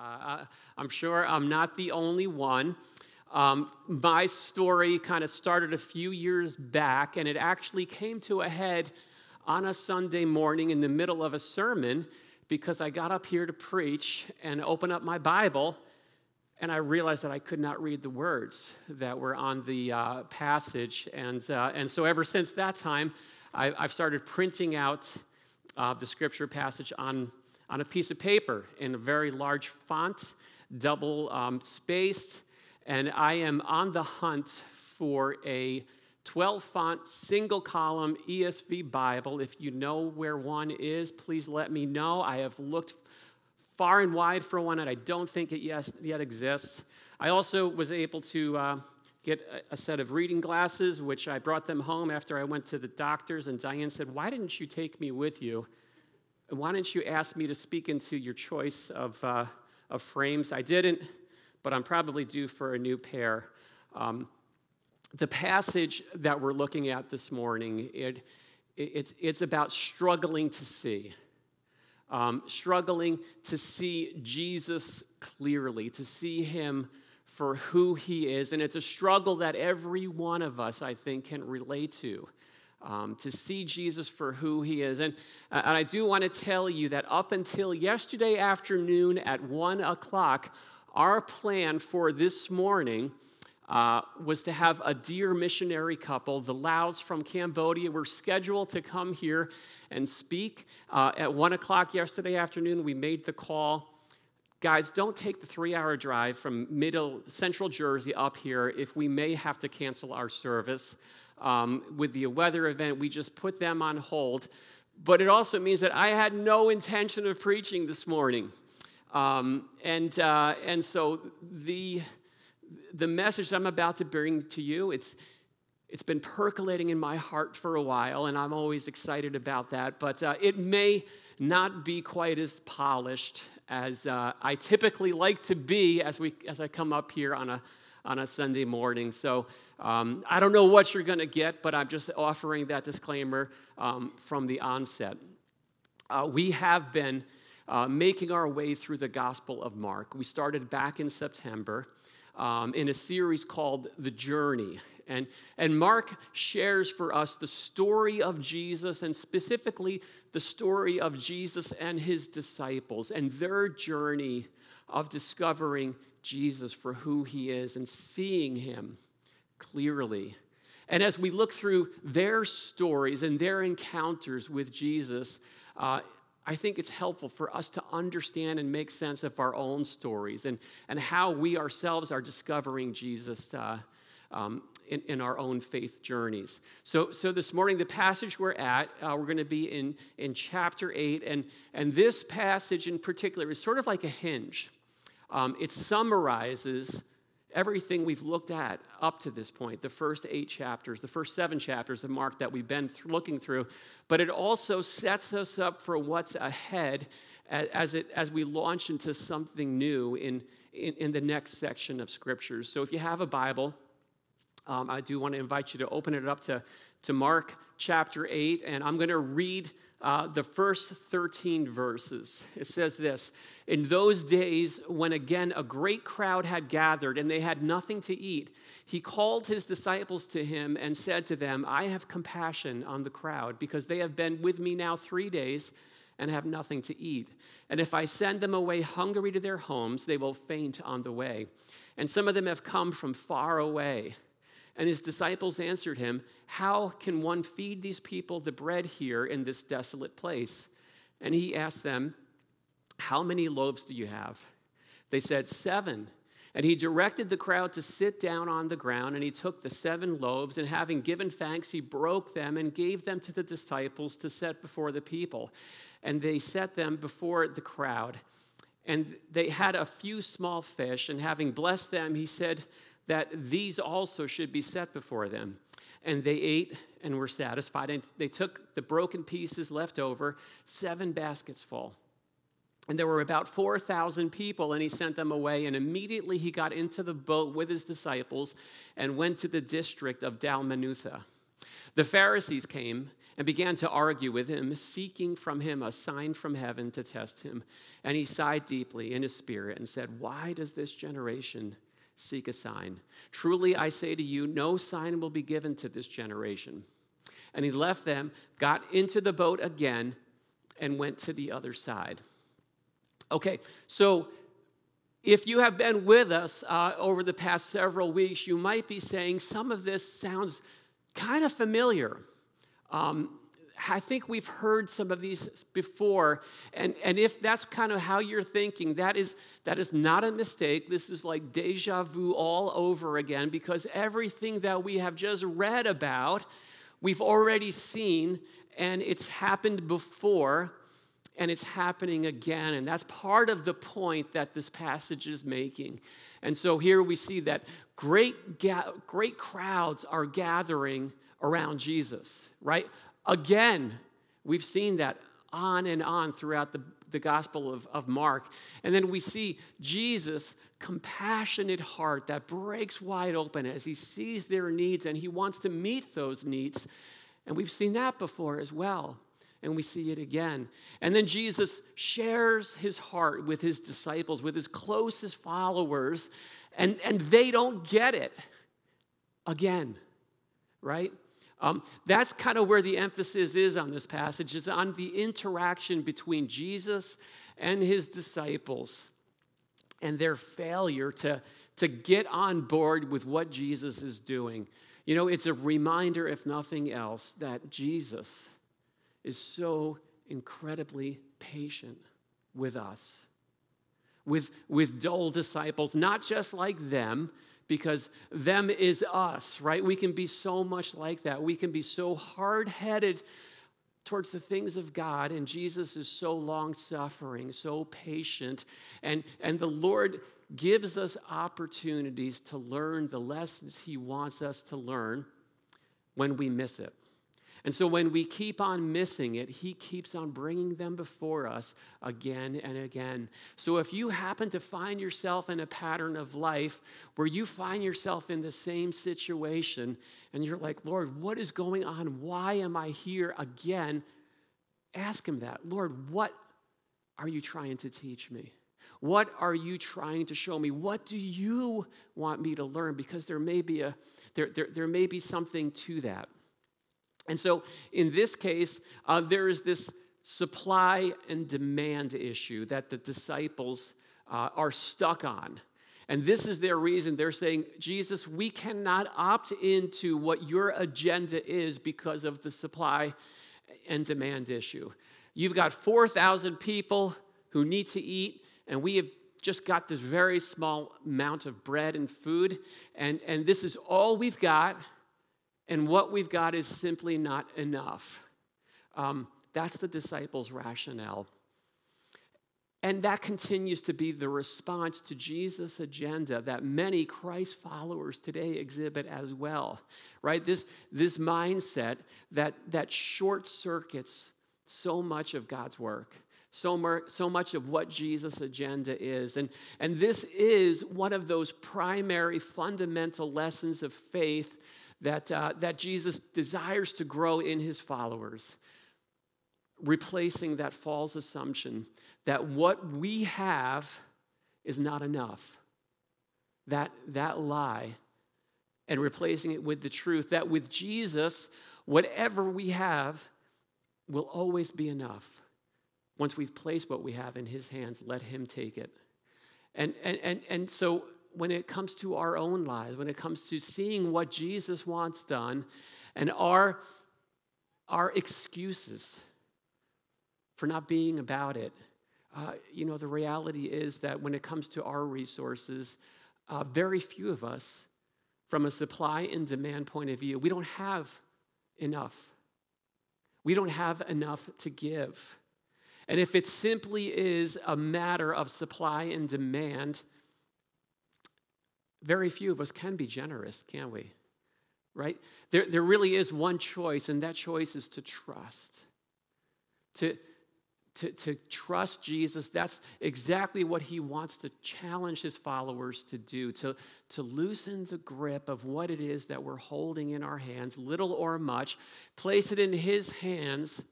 Uh, I'm sure I'm not the only one. Um, my story kind of started a few years back, and it actually came to a head on a Sunday morning in the middle of a sermon because I got up here to preach and open up my Bible, and I realized that I could not read the words that were on the uh, passage. And, uh, and so, ever since that time, I, have started printing out uh, the scripture passage on, on a piece of paper in a very large font, double um, spaced, and I am on the hunt for a 12 font, single column ESV Bible. If you know where one is, please let me know. I have looked far and wide for one, and I don't think it yet, exists. I also was able to uh, get a set of reading glasses, which I brought them home after I went to the doctor's, and Diane said, Why didn't you take me with you? Why didn't you ask me to speak into your choice of, uh, of frames? I didn't, but I'm probably due for a new pair. Um, the passage that we're looking at this morning, it, it it's, it's about struggling to see. Um, struggling to see Jesus clearly, to see him for who he is. And it's a struggle that every one of us, I think, can relate to. Um, to see Jesus for who he is. And, uh, and I do want to tell you that up until yesterday afternoon at one o'clock, our plan for this morning uh, was to have a dear missionary couple, the Laos from Cambodia, were scheduled to come here and speak. Uh, at one o'clock yesterday afternoon, we made the call. Guys, don't take the three hour drive from middle central Jersey up here if we may have to cancel our service. Um, with the weather event, we just put them on hold. But it also means that I had no intention of preaching this morning. Um, and, uh, and so the, the message that I'm about to bring to you, it's, it's been percolating in my heart for a while, and I'm always excited about that. But uh, it may not be quite as polished as uh, I typically like to be as, we, as I come up here on a, on a Sunday morning. So um, I don't know what you're going to get, but I'm just offering that disclaimer um, from the onset. Uh, we have been uh, making our way through the Gospel of Mark. We started back in September um, in a series called The Journey. And, and Mark shares for us the story of Jesus and specifically the story of Jesus and his disciples and their journey of discovering Jesus for who he is and seeing him clearly. And as we look through their stories and their encounters with Jesus, uh, I think it's helpful for us to understand and make sense of our own stories and, and how we ourselves are discovering Jesus uh, um, in, in, our own faith journeys. So, so this morning, the passage we're at, uh, we're going to be in, in chapter 8, and, and this passage in particular is sort of like a hinge. Um, it summarizes everything we've looked at up to this point the first eight chapters, the first seven chapters of Mark that we've been th- looking through, but it also sets us up for what's ahead as, it, as we launch into something new in, in, in the next section of scriptures. So if you have a Bible, um, I do want to invite you to open it up to, to Mark chapter 8, and I'm going to read uh, the first 13 verses. It says this In those days, when again a great crowd had gathered and they had nothing to eat, he called his disciples to him and said to them, I have compassion on the crowd because they have been with me now three days and have nothing to eat. And if I send them away hungry to their homes, they will faint on the way. And some of them have come from far away. And his disciples answered him, How can one feed these people the bread here in this desolate place? And he asked them, How many loaves do you have? They said, Seven. And he directed the crowd to sit down on the ground, and he took the seven loaves, and having given thanks, he broke them and gave them to the disciples to set before the people. And they set them before the crowd. And they had a few small fish, and having blessed them, he said, that these also should be set before them. And they ate and were satisfied. And they took the broken pieces left over, seven baskets full. And there were about 4,000 people, and he sent them away. And immediately he got into the boat with his disciples and went to the district of Dalmanutha. The Pharisees came and began to argue with him, seeking from him a sign from heaven to test him. And he sighed deeply in his spirit and said, Why does this generation seek a sign? Truly I say to you, no sign will be given to this generation. And he left them, got into the boat again, and went to the other side. Okay, so if you have been with us uh, over the past several weeks, you might be saying some of this sounds kind of familiar. Um, I think we've heard some of these before, and, and if that's kind of how you're thinking, that is, that is not a mistake. This is like deja vu all over again because everything that we have just read about, we've already seen, and it's happened before, and it's happening again. And that's part of the point that this passage is making. And so here we see that great, ga- great crowds are gathering around Jesus, right? Again, we've seen that on and on throughout the, the Gospel of, of Mark. And then we see Jesus' compassionate heart that breaks wide open as he sees their needs and he wants to meet those needs. And we've seen that before as well. And we see it again. And then Jesus shares his heart with his disciples, with his closest followers, and, and they don't get it again, right? Um, that's kind of where the emphasis is on this passage, is on the interaction between Jesus and his disciples and their failure to, to get on board with what Jesus is doing. You know, it's a reminder, if nothing else, that Jesus is so incredibly patient with us, with, with dull disciples, not just like them, because them is us, right? We can be so much like that. We can be so hard headed towards the things of God, and Jesus is so long suffering, so patient. And, and the Lord gives us opportunities to learn the lessons He wants us to learn when we miss it. And so when we keep on missing it, He keeps on bringing them before us again and again. So if you happen to find yourself in a pattern of life where you find yourself in the same situation and you're like, Lord, what is going on? Why am I here again? Ask Him that. Lord, what are you trying to teach me? What are you trying to show me? What do you want me to learn? Because there may be a there, there, there may be something to that. And so in this case, uh, there is this supply and demand issue that the disciples uh, are stuck on. And this is their reason. They're saying, Jesus, we cannot opt into what your agenda is because of the supply and demand issue. You've got 4,000 people who need to eat, and we have just got this very small amount of bread and food, and, and this is all we've got and what we've got is simply not enough. Um, that's the disciples' rationale. And that continues to be the response to Jesus' agenda that many Christ followers today exhibit as well, right? This, this mindset that, that short circuits so much of God's work, so, mer- so much of what Jesus' agenda is. And, and this is one of those primary fundamental lessons of faith that, uh, that Jesus desires to grow in his followers, replacing that false assumption that what we have is not enough. That, that lie, and replacing it with the truth that with Jesus, whatever we have will always be enough. Once we've placed what we have in his hands, let him take it. And, and, and, and so when it comes to our own lives, when it comes to seeing what Jesus wants done, and our, our excuses for not being about it. Uh, you know, the reality is that when it comes to our resources, uh, very few of us, from a supply and demand point of view, we don't have enough. We don't have enough to give. And if it simply is a matter of supply and demand, very few of us can be generous, can we? Right? There, there really is one choice, and that choice is to trust. To, to, to trust Jesus. That's exactly what he wants to challenge his followers to do, to, to loosen the grip of what it is that we're holding in our hands, little or much, place it in his hands,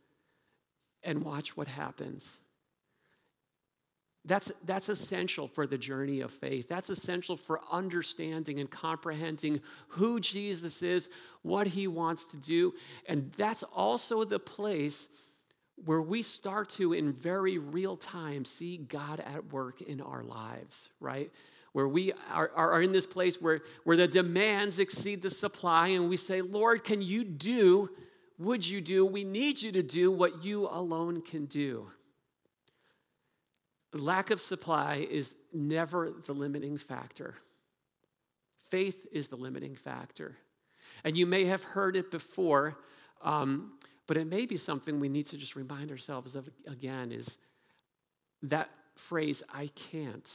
and watch what happens. That's, that's essential for the journey of faith. That's essential for understanding and comprehending who Jesus is, what he wants to do. And that's also the place where we start to, in very real time, see God at work in our lives, right? Where we are, are in this place where, where the demands exceed the supply, and we say, Lord, can you do, would you do, we need you to do what you alone can do. Lack of supply is never the limiting factor. Faith is the limiting factor. And you may have heard it before, um, but it may be something we need to just remind ourselves of again is that phrase, I can't.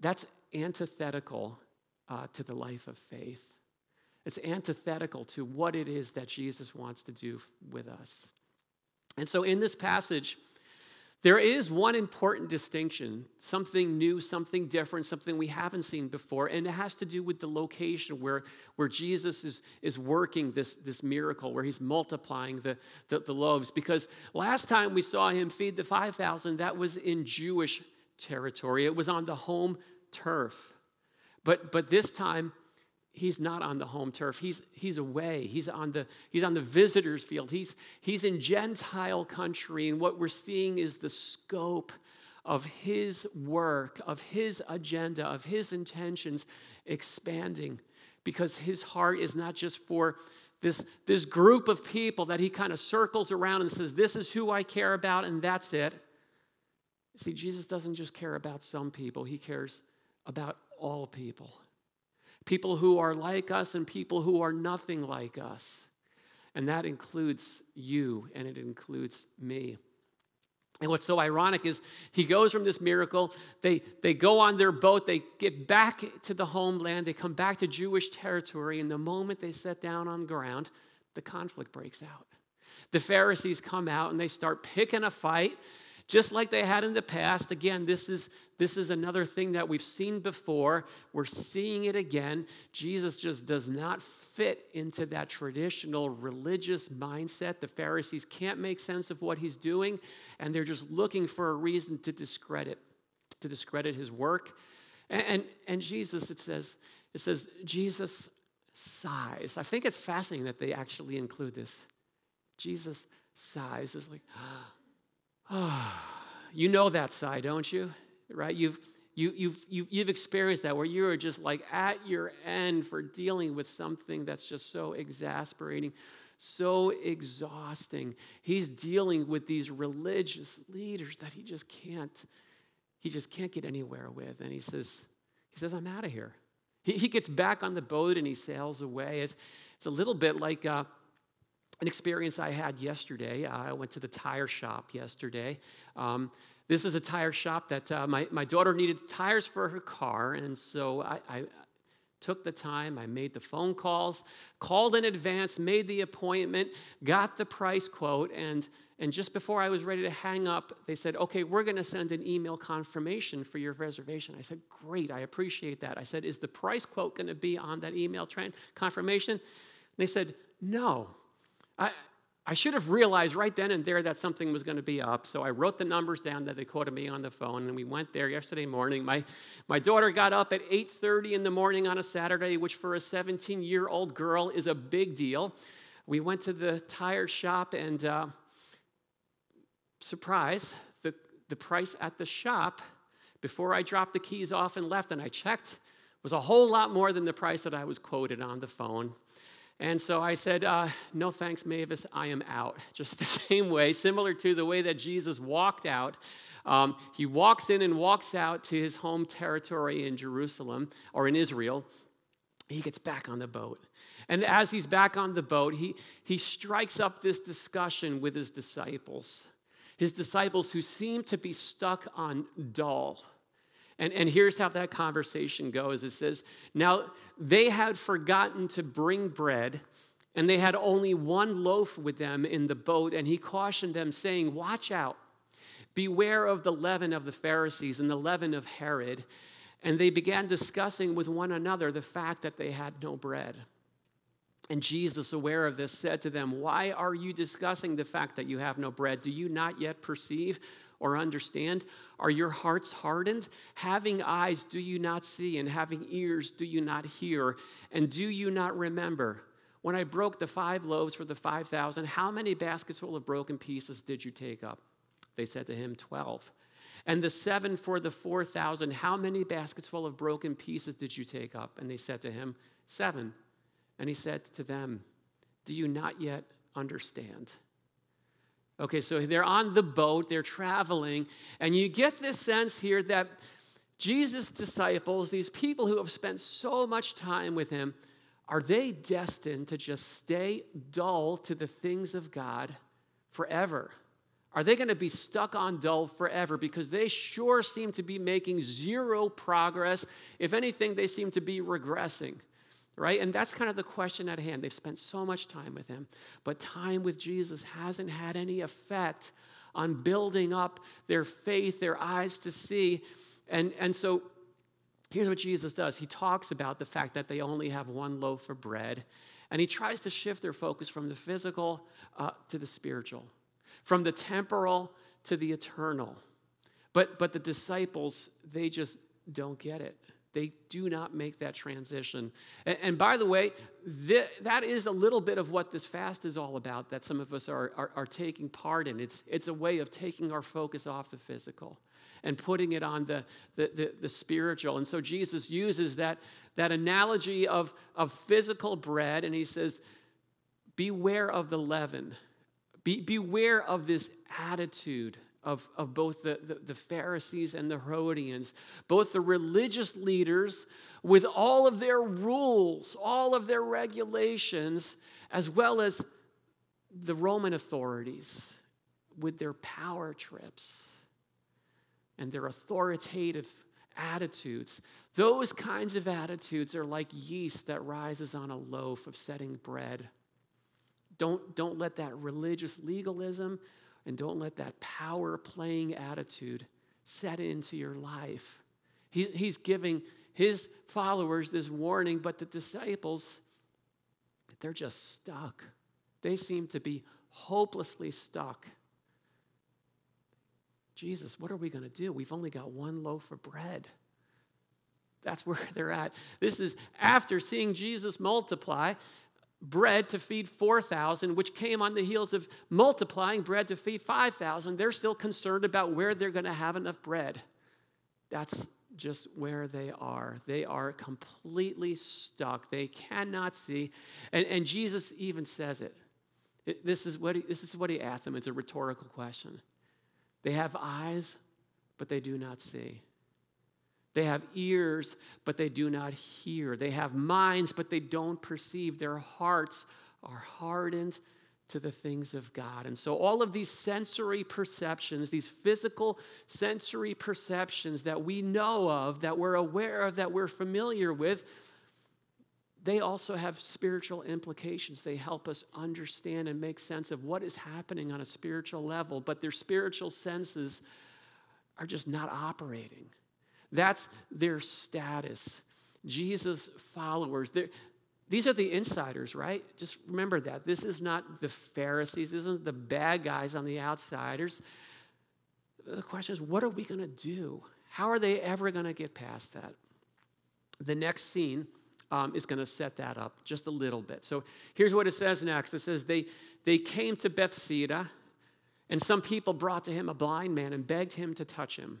That's antithetical uh, to the life of faith. It's antithetical to what it is that Jesus wants to do with us. And so in this passage, there is one important distinction, something new, something different, something we haven't seen before, and it has to do with the location where, where Jesus is, is working this, this miracle, where he's multiplying the, the, the loaves. Because last time we saw him feed the 5,000, that was in Jewish territory, it was on the home turf. But, but this time, he's not on the home turf. He's, he's away. He's on the, he's on the visitor's field. He's, he's in Gentile country. And what we're seeing is the scope of his work, of his agenda, of his intentions expanding because his heart is not just for this, this group of people that he kind of circles around and says, This is who I care about, and that's it. See, Jesus doesn't just care about some people, he cares about all people people who are like us and people who are nothing like us. And that includes you and it includes me. And what's so ironic is he goes from this miracle, they, they go on their boat, they get back to the homeland, they come back to Jewish territory, and the moment they set down on the ground, the conflict breaks out. The Pharisees come out and they start picking a fight just like they had in the past. Again, this is, this is another thing that we've seen before. We're seeing it again. Jesus just does not fit into that traditional religious mindset. The Pharisees can't make sense of what he's doing, and they're just looking for a reason to discredit, to discredit his work. And, and, and Jesus, it says, it says, Jesus sighs. I think it's fascinating that they actually include this. Jesus sighs. is like, you know that sigh, don't you? Right? You've, you, you've, you've, you've experienced that where you're just like at your end for dealing with something that's just so exasperating, so exhausting. He's dealing with these religious leaders that he just can't, he just can't get anywhere with. And he says, he says, I'm out of here. He, he gets back on the boat and he sails away. It's, it's a little bit like, uh, an experience I had yesterday. I went to the tire shop yesterday. Um, this is a tire shop that uh, my, my daughter needed tires for her car, and so I, I took the time, I made the phone calls, called in advance, made the appointment, got the price quote, and, and just before I was ready to hang up, they said, Okay, we're going to send an email confirmation for your reservation. I said, Great, I appreciate that. I said, Is the price quote going to be on that email confirmation? And they said, No. I, I should have realized right then and there that something was going to be up. So I wrote the numbers down that they quoted me on the phone, and we went there yesterday morning. My, my daughter got up at 8:30 in the morning on a Saturday, which for a 17-year-old girl is a big deal. We went to the tire shop, and uh, surprise, the, the price at the shop before I dropped the keys off and left, and I checked, was a whole lot more than the price that I was quoted on the phone. And so I said, uh, No thanks, Mavis, I am out. Just the same way, similar to the way that Jesus walked out. Um, he walks in and walks out to his home territory in Jerusalem or in Israel. He gets back on the boat. And as he's back on the boat, he, he strikes up this discussion with his disciples. His disciples who seem to be stuck on dull and, and here's how that conversation goes it says, Now they had forgotten to bring bread, and they had only one loaf with them in the boat, and he cautioned them, saying, Watch out. Beware of the leaven of the Pharisees and the leaven of Herod. And they began discussing with one another the fact that they had no bread. And Jesus, aware of this, said to them, Why are you discussing the fact that you have no bread? Do you not yet perceive or understand? Are your hearts hardened? Having eyes, do you not see? And having ears, do you not hear? And do you not remember? When I broke the five loaves for the 5,000, how many baskets full of broken pieces did you take up? They said to him, 12. And the seven for the 4,000, how many baskets full of broken pieces did you take up? And they said to him, Seven. And he said to them, Do you not yet understand? Okay, so they're on the boat, they're traveling, and you get this sense here that Jesus' disciples, these people who have spent so much time with him, are they destined to just stay dull to the things of God forever? Are they going to be stuck on dull forever? Because they sure seem to be making zero progress. If anything, they seem to be regressing right? And that's kind of the question at hand. They've spent so much time with him, but time with Jesus hasn't had any effect on building up their faith, their eyes to see. And, and so here's what Jesus does He talks about the fact that they only have one loaf of bread, and he tries to shift their focus from the physical uh, to the spiritual, from the temporal to the eternal. But, but the disciples, they just don't get it. They do not make that transition. And, and by the way, th- that is a little bit of what this fast is all about that some of us are, are, are taking part in. It's, it's a way of taking our focus off the physical and putting it on the, the, the, the, spiritual. And so Jesus uses that, that analogy of, of physical bread, and he says, Beware of the leaven. Be, beware of this attitude of, of both the, the, the, Pharisees and the Herodians, both the religious leaders with all of their rules, all of their regulations, as well as the Roman authorities with their power trips and their authoritative attitudes. Those kinds of attitudes are like yeast that rises on a loaf of setting bread. Don't, don't let that religious legalism and don't let that power playing attitude set into your life. He, he's giving his followers this warning, but the disciples, they're just stuck. They seem to be hopelessly stuck. Jesus, what are we going to do? We've only got one loaf of bread. That's where they're at. This is after seeing Jesus multiply bread to feed 4,000, which came on the heels of multiplying bread to feed 5,000. They're still concerned about where they're going to have enough bread. That's just where they are. They are completely stuck. They cannot see. And, and Jesus even says it. it this, is what he, this is what he asked them. It's a rhetorical question. They have eyes, but they do not see. They have ears, but they do not hear. They have minds, but they don't perceive. Their hearts are hardened to the things of God. And so, all of these sensory perceptions, these physical sensory perceptions that we know of, that we're aware of, that we're familiar with, they also have spiritual implications. They help us understand and make sense of what is happening on a spiritual level, but their spiritual senses are just not operating. That's their status. Jesus' followers, these are the insiders, right? Just remember that. This is not the Pharisees, this isn't the bad guys on the outsiders. The question is, what are we going to do? How are they ever going to get past that? The next scene um, is going to set that up just a little bit. So here's what it says next it says, They, they came to Bethsaida, and some people brought to him a blind man and begged him to touch him.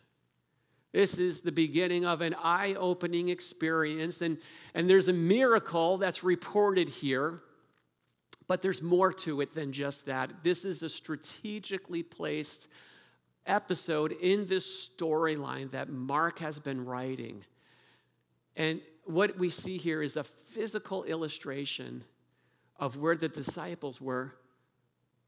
This is the beginning of an eye opening experience. And, and there's a miracle that's reported here, but there's more to it than just that. This is a strategically placed episode in this storyline that Mark has been writing. And what we see here is a physical illustration of where the disciples were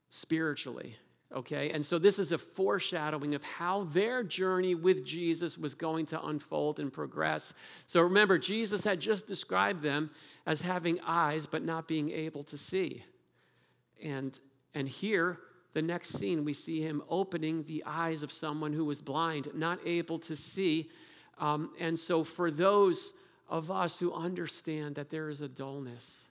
spiritually. Okay, and so this is a foreshadowing of how their journey with Jesus was going to unfold and progress. So remember, Jesus had just described them as having eyes but not being able to see. And, and here, the next scene, we see him opening the eyes of someone who was blind, not able to see. Um, and so, for those of us who understand that there is a dullness,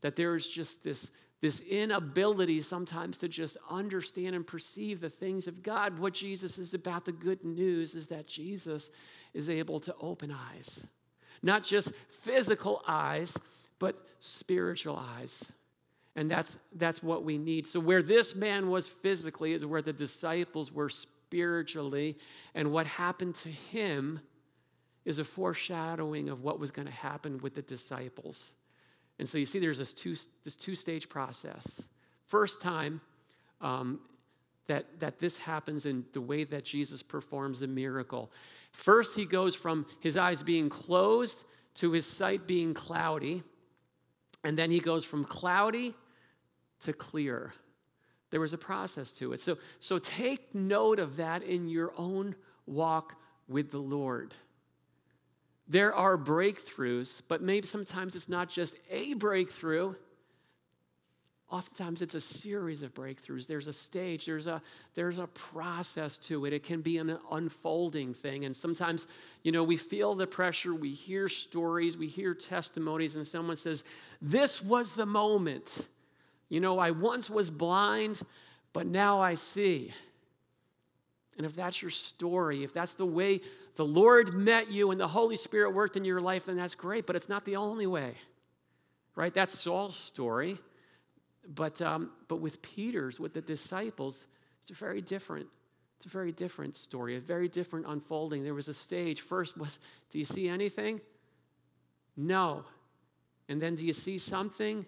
that there is just this this inability sometimes to just understand and perceive the things of God. What Jesus is about, the good news is that Jesus is able to open eyes, not just physical eyes, but spiritual eyes. And that's, that's what we need. So, where this man was physically is where the disciples were spiritually. And what happened to him is a foreshadowing of what was going to happen with the disciples. And so you see, there's this two, this two stage process. First time um, that, that this happens in the way that Jesus performs a miracle. First, he goes from his eyes being closed to his sight being cloudy. And then he goes from cloudy to clear. There was a process to it. So, so take note of that in your own walk with the Lord. There are breakthroughs, but maybe sometimes it's not just a breakthrough. Oftentimes it's a series of breakthroughs. There's a stage, there's a, there's a process to it. It can be an unfolding thing. And sometimes, you know, we feel the pressure, we hear stories, we hear testimonies, and someone says, This was the moment. You know, I once was blind, but now I see. And if that's your story, if that's the way the Lord met you and the Holy Spirit worked in your life, then that's great, but it's not the only way, right? That's Saul's story. But, um, but with Peter's, with the disciples, it's a very different. It's a very different story, a very different unfolding. There was a stage. First was, do you see anything? No. And then, do you see something?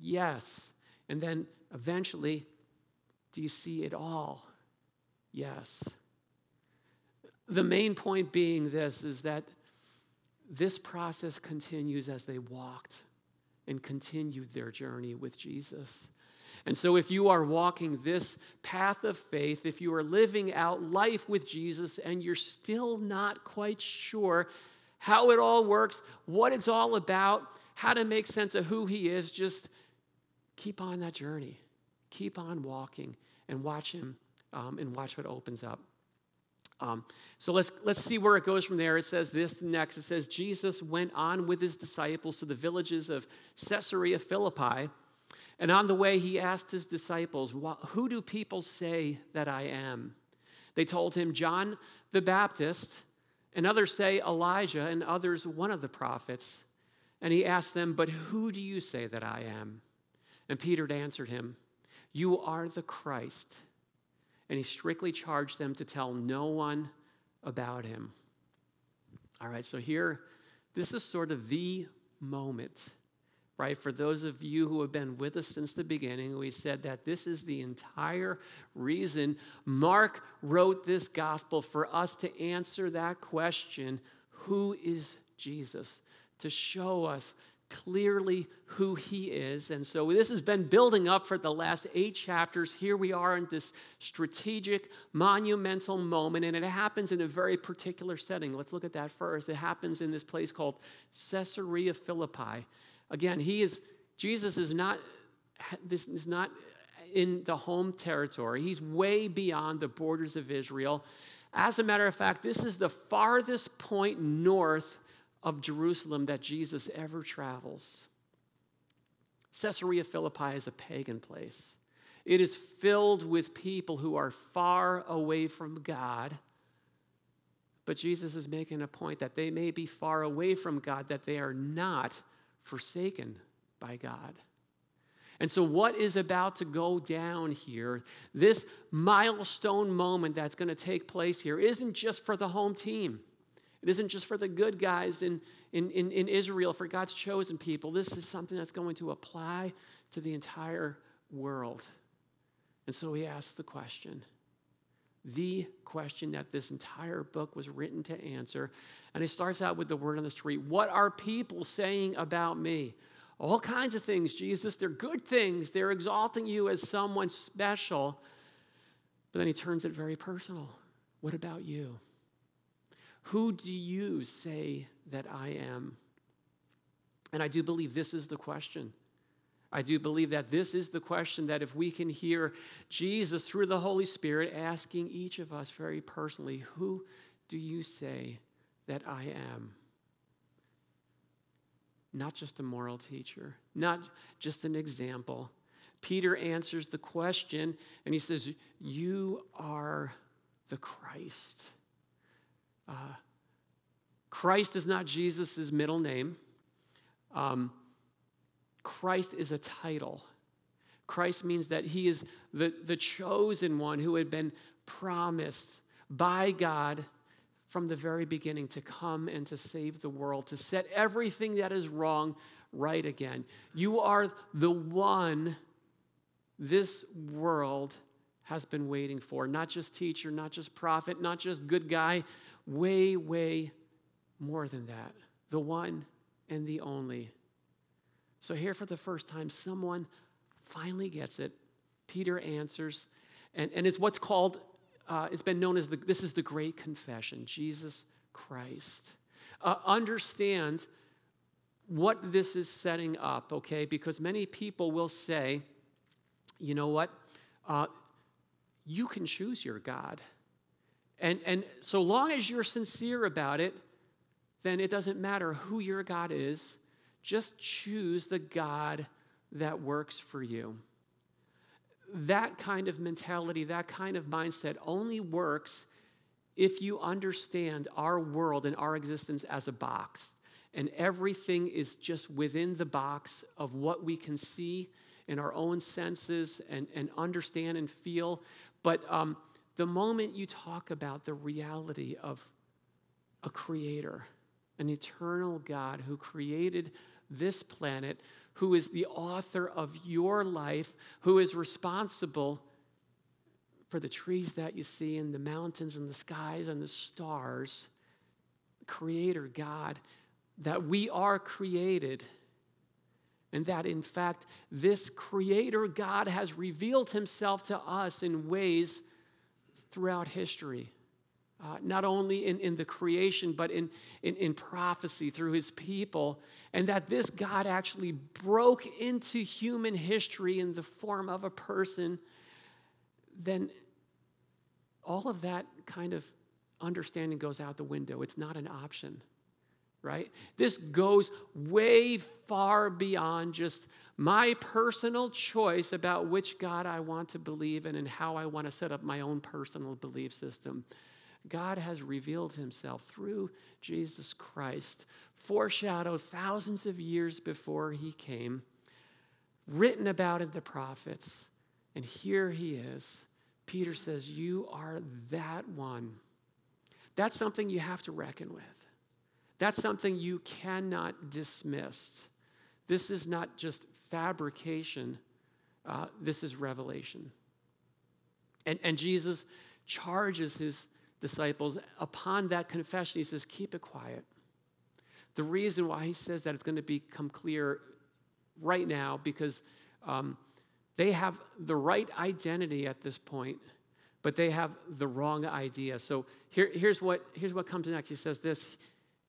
Yes. And then eventually, do you see it all? Yes. The main point being this is that this process continues as they walked and continued their journey with Jesus. And so, if you are walking this path of faith, if you are living out life with Jesus and you're still not quite sure how it all works, what it's all about, how to make sense of who He is, just keep on that journey. Keep on walking and watch Him um, and watch what opens up. Um, so let's, let's see where it goes from there. It says this next. It says, Jesus went on with his disciples to the villages of Caesarea Philippi. And on the way, he asked his disciples, Who do people say that I am? They told him, John the Baptist, and others say Elijah, and others one of the prophets. And he asked them, But who do you say that I am? And Peter answered him, You are the Christ and he strictly charged them to tell no one about him. All right, so here, this is sort of the moment, right? For those of you who have been with us since the beginning, we said that this is the entire reason Mark wrote this gospel for us to answer that question who is Jesus? To show us clearly who he is. And so this has been building up for the last eight chapters. Here we are in this strategic, monumental moment, and it happens in a very particular setting. Let's look at that first. It happens in this place called Caesarea Philippi. Again, he is Jesus is not this is not in the home territory. He's way beyond the borders of Israel. As a matter of fact, this is the farthest point north of Jerusalem that Jesus ever travels. Caesarea Philippi is a pagan place. It is filled with people who are far away from God. But Jesus is making a point that they may be far away from God, that they are not forsaken by God. And so, what is about to go down here, this milestone moment that's going to take place here, isn't just for the home team. It isn't just for the good guys in, in, in, in, Israel, for God's chosen people. This is something that's going to apply to the entire world. And so he asks the question the question that this entire book was written to answer. And it starts out with the word on the street What are people saying about me? All kinds of things, Jesus. They're good things. They're exalting you as someone special. But then he turns it very personal. What about you? Who do you say that I am? And I do believe this is the question. I do believe that this is the question that if we can hear Jesus through the Holy Spirit asking each of us very personally, Who do you say that I am? Not just a moral teacher, not just an example. Peter answers the question and he says, You are the Christ. Uh, Christ is not Jesus' middle name. Um, Christ is a title. Christ means that he is the, the chosen one who had been promised by God from the very beginning to come and to save the world, to set everything that is wrong right again. You are the one this world has been waiting for. Not just teacher, not just prophet, not just good guy, way, way more than that. The one and the only so, here for the first time, someone finally gets it. Peter answers, and, and it's what's called, uh, it's been known as the, this is the great confession Jesus Christ. Uh, understand what this is setting up, okay? Because many people will say, you know what? Uh, you can choose your God. And, and so long as you're sincere about it, then it doesn't matter who your God is just choose the God that works for you. That kind of mentality, that kind of mindset only works if you understand our world and our existence as a box. And everything is just within the box of what we can see in our own senses and, and understand and feel. But um, the moment you talk about the reality of a creator, an eternal God who created this planet, who is the author of your life, who is responsible for the trees that you see and the mountains and the skies and the stars, Creator God, that we are created. And that in fact, this Creator God has revealed Himself to us in ways throughout history uh, not only in, in the creation, but in, in, in prophecy through his people, and that this God actually broke into human history in the form of a person, then all of that kind of understanding goes out the window. It's not an option, right? This goes way far beyond just my personal choice about which God I want to believe in and how I want to set up my own personal belief system. God has revealed himself through Jesus Christ, foreshadowed thousands of years before he came, written about in the prophets. And here he is. Peter says, You are that one. That's something you have to reckon with. That's something you cannot dismiss. This is not just fabrication, uh, this is revelation. And, and Jesus charges his disciples, upon that confession, he says, Keep it quiet. The reason why he says that it's going to become clear right now because um, they have the right identity at this point, but they have the wrong idea. So here, here's, what, here's what comes next. He says this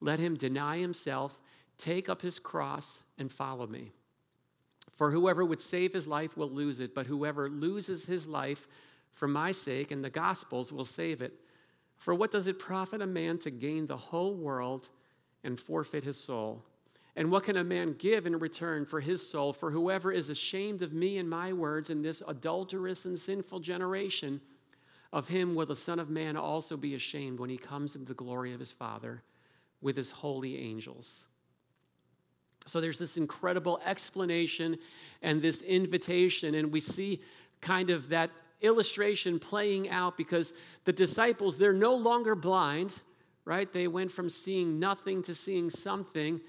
let him deny himself, take up his cross, and follow me. For whoever would save his life will lose it, but whoever loses his life for my sake and the gospel's will save it. For what does it profit a man to gain the whole world and forfeit his soul? And what can a man give in return for his soul? For whoever is ashamed of me and my words in this adulterous and sinful generation, of him will the Son of Man also be ashamed when he comes into the glory of his Father with his holy angels. So there's this incredible explanation and this invitation, and we see kind of that illustration playing out because the disciples, they're no longer blind, right? They went from seeing nothing to seeing something,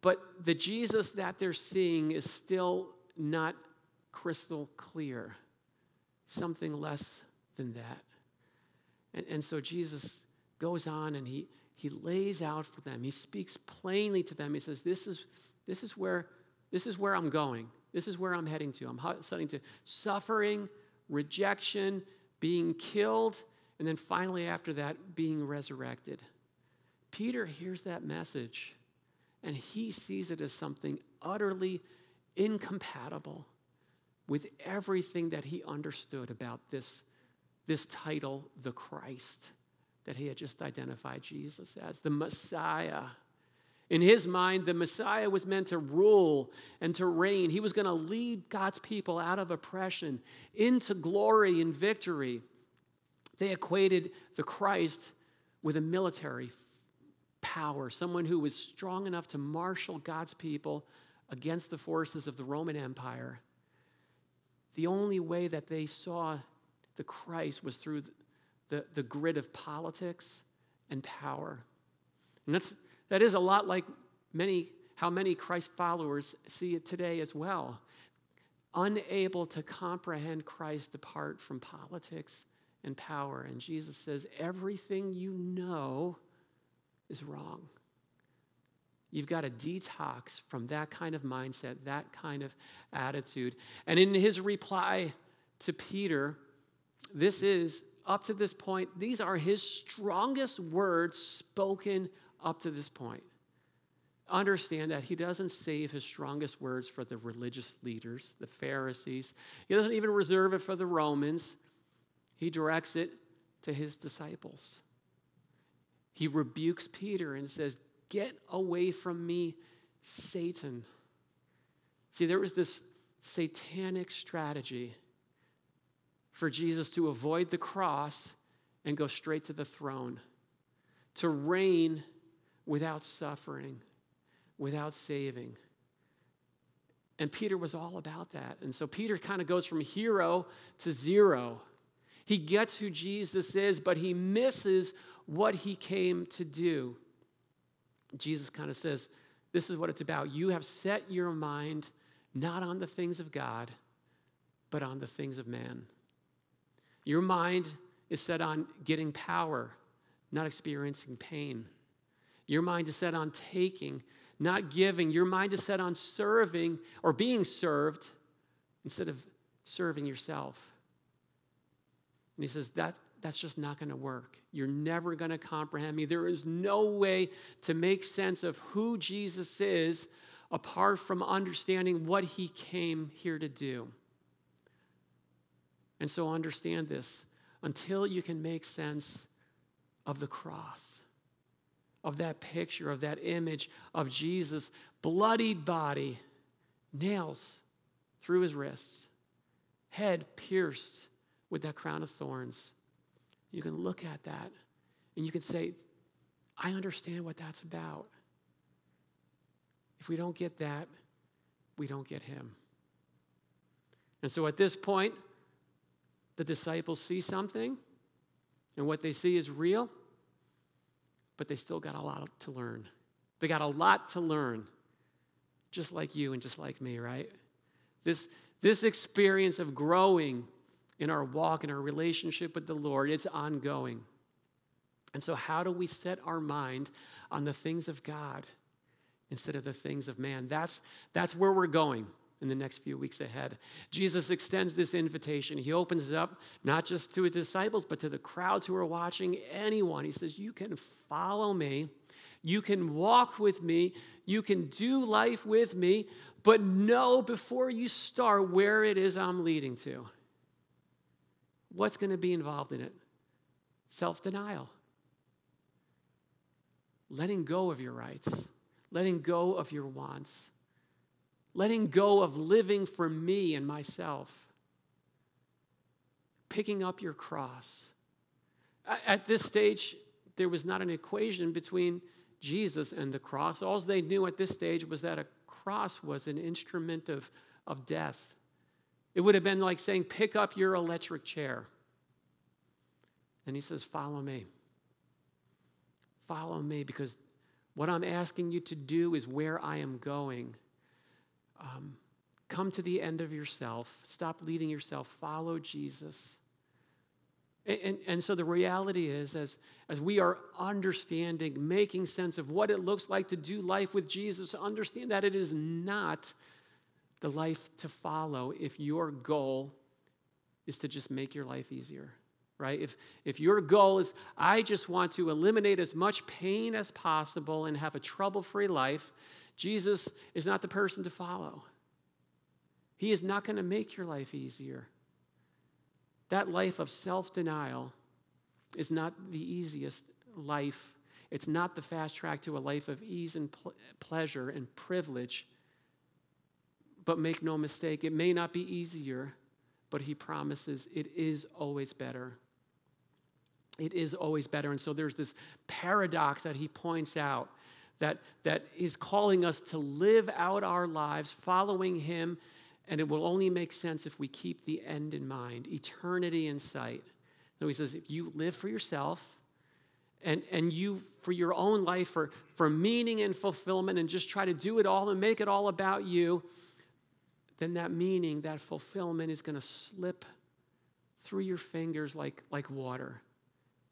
but the Jesus that they're seeing is still not crystal clear, something less than that. And, and so Jesus goes on and he, he lays out for them. He speaks plainly to them. He says, This is, this is, where, this is where I'm going. This is where I'm heading to. I'm heading to suffering, rejection, being killed, and then finally, after that, being resurrected. Peter hears that message and he sees it as something utterly incompatible with everything that he understood about this, this title, the Christ, that he had just identified Jesus as the Messiah. In his mind, the Messiah was meant to rule and to reign. He was going to lead God's people out of oppression into glory and victory. They equated the Christ with a military power, someone who was strong enough to marshal God's people against the forces of the Roman Empire. The only way that they saw the Christ was through the, the, grid of politics and power. And that's, that is a lot like many, how many Christ followers see it today as well. Unable to comprehend Christ apart from politics and power. And Jesus says, everything you know is wrong. You've got to detox from that kind of mindset, that kind of attitude. And in his reply to Peter, this is, up to this point, these are his strongest words spoken up to this point. Understand that he doesn't save his strongest words for the religious leaders, the Pharisees. He doesn't even reserve it for the Romans. He directs it to his disciples. He rebukes Peter and says, Get away from me, Satan. See, there was this satanic strategy for Jesus to avoid the cross and go straight to the throne, to reign without suffering, without saving. And Peter was all about that. And so Peter kind of goes from hero to zero. He gets who Jesus is, but he misses what he came to do. Jesus kind of says, This is what it's about. You have set your mind not on the things of God, but on the things of man. Your mind is set on getting power, not experiencing pain. Your mind is set on taking, not giving. Your mind is set on serving or being served instead of serving yourself. And he says that that's just not going to work. You're never going to comprehend me. There is no way to make sense of who Jesus is apart from understanding what he came here to do. And so understand this until you can make sense of the cross, of that picture, of that image of Jesus' bloodied body, nails through his wrists, head pierced with that crown of thorns you can look at that and you can say, I understand what that's about. If we don't get that, we don't get him. And so at this point, the disciples see something, and what they see is real, but they still got a lot to learn. They got a lot to learn, just like you and just like me, right? This, this experience of growing in our walk, in our relationship with the Lord. It's ongoing. And so, how do we set our mind on the things of God instead of the things of man? That's, that's where we're going in the next few weeks ahead. Jesus extends this invitation. He opens it up not just to his disciples, but to the crowds who are watching, anyone. He says, You can follow me, you can walk with me, you can do life with me, but know before you start where it is I'm leading to. What's going to be involved in it? Self denial, letting go of your rights, letting go of your wants, letting go of living for me and myself. picking up your cross. At this stage, there was not an equation between Jesus and the cross. All they knew at this stage was that a cross was an instrument of, of death. It would have been like saying, Pick up your electric chair. And he says, Follow me. Follow me because what I'm asking you to do is where I am going. Um, come to the end of yourself. Stop leading yourself. Follow Jesus. And, and, and, so the reality is, as, as we are understanding, making sense of what it looks like to do life with Jesus, understand that it is not the life to follow if your goal is to just make your life easier right? If, if your goal is, I just want to eliminate as much pain as possible and have a trouble free life, Jesus is not the person to follow. He is not going to make your life easier. That life of self denial is not the easiest life. It's not the fast track to a life of ease and pl- pleasure and privilege. But make no mistake, it may not be easier, but he promises it is always better it is always better. And so there's this paradox that he points out that, that is calling us to live out our lives following him, and it will only make sense if we keep the end in mind, eternity in sight. So he says, if you live for yourself, and, and you for your own life for, for meaning and fulfillment and just try to do it all and make it all about you then that meaning that fulfillment is going to slip through your fingers like, like water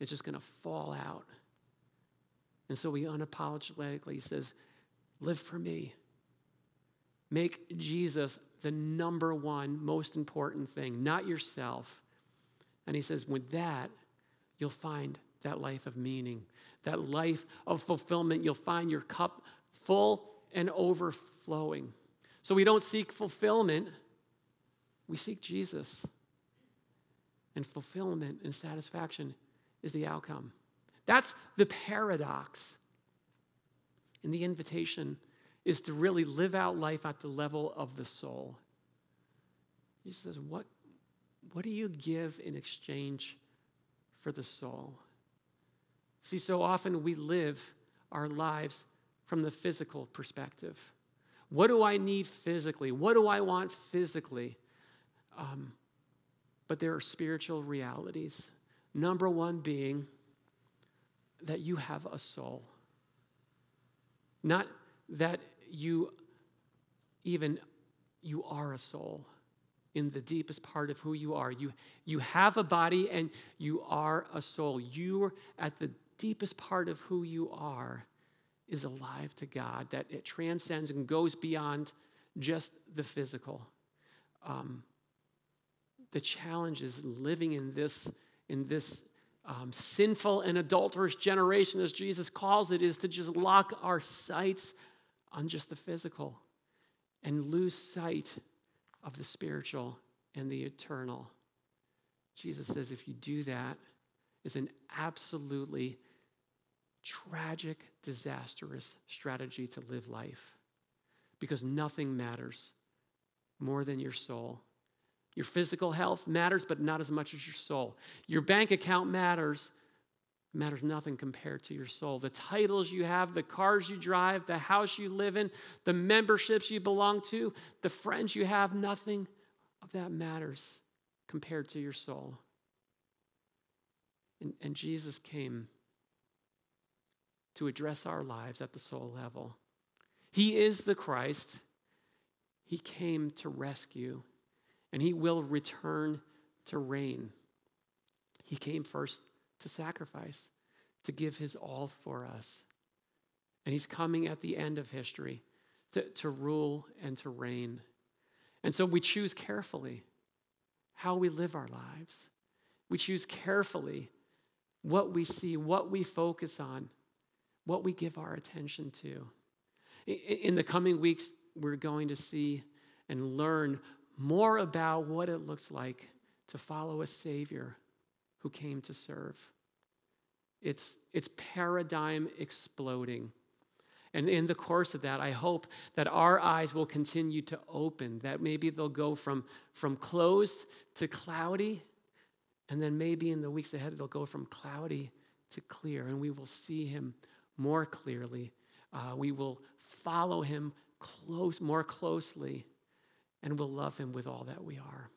it's just going to fall out. And so he unapologetically says, Live for me. Make Jesus the number one most important thing, not yourself. And he says, With that, you'll find that life of meaning, that life of fulfillment. You'll find your cup full and overflowing. So we don't seek fulfillment, we seek Jesus. And fulfillment and satisfaction is the outcome. That's the paradox. And the invitation is to really live out life at the level of the soul. He says, What, what do you give in exchange for the soul? See, so often we live our lives from the physical perspective. What do I need physically? What do I want physically? Um, but there are spiritual realities Number one being that you have a soul. Not that you even you are a soul in the deepest part of who you are. You, you have a body and you are a soul. You at the deepest part of who you are is alive to God, that it transcends and goes beyond just the physical. Um, the challenge is living in this in this um, sinful and adulterous generation, as Jesus calls it, is to just lock our sights on just the physical and lose sight of the spiritual and the eternal. Jesus says if you do that, it's an absolutely tragic, disastrous strategy to live life because nothing matters more than your soul your physical health matters, but not as much as your soul. Your bank account matters, matters nothing compared to your soul. The titles you have, the cars you drive, the house you live in, the memberships you belong to, the friends you have, nothing of that matters compared to your soul. And, and Jesus came to address our lives at the soul level. He is the Christ. He came to rescue and he will return to reign. He came first to sacrifice, to give his all for us. And he's coming at the end of history to, to rule and to reign. And so we choose carefully how we live our lives. We choose carefully what we see, what we focus on, what we give our attention to. In the coming weeks, we're going to see and learn more about what it looks like to follow a Savior who came to serve. It's, it's paradigm exploding. And in the course of that, I hope that our eyes will continue to open, that maybe they'll go from, from closed to cloudy, And then maybe in the weeks ahead, they'll go from cloudy to clear, and we will see him more clearly. Uh, we will follow him close, more closely, and we'll love him with all that we are.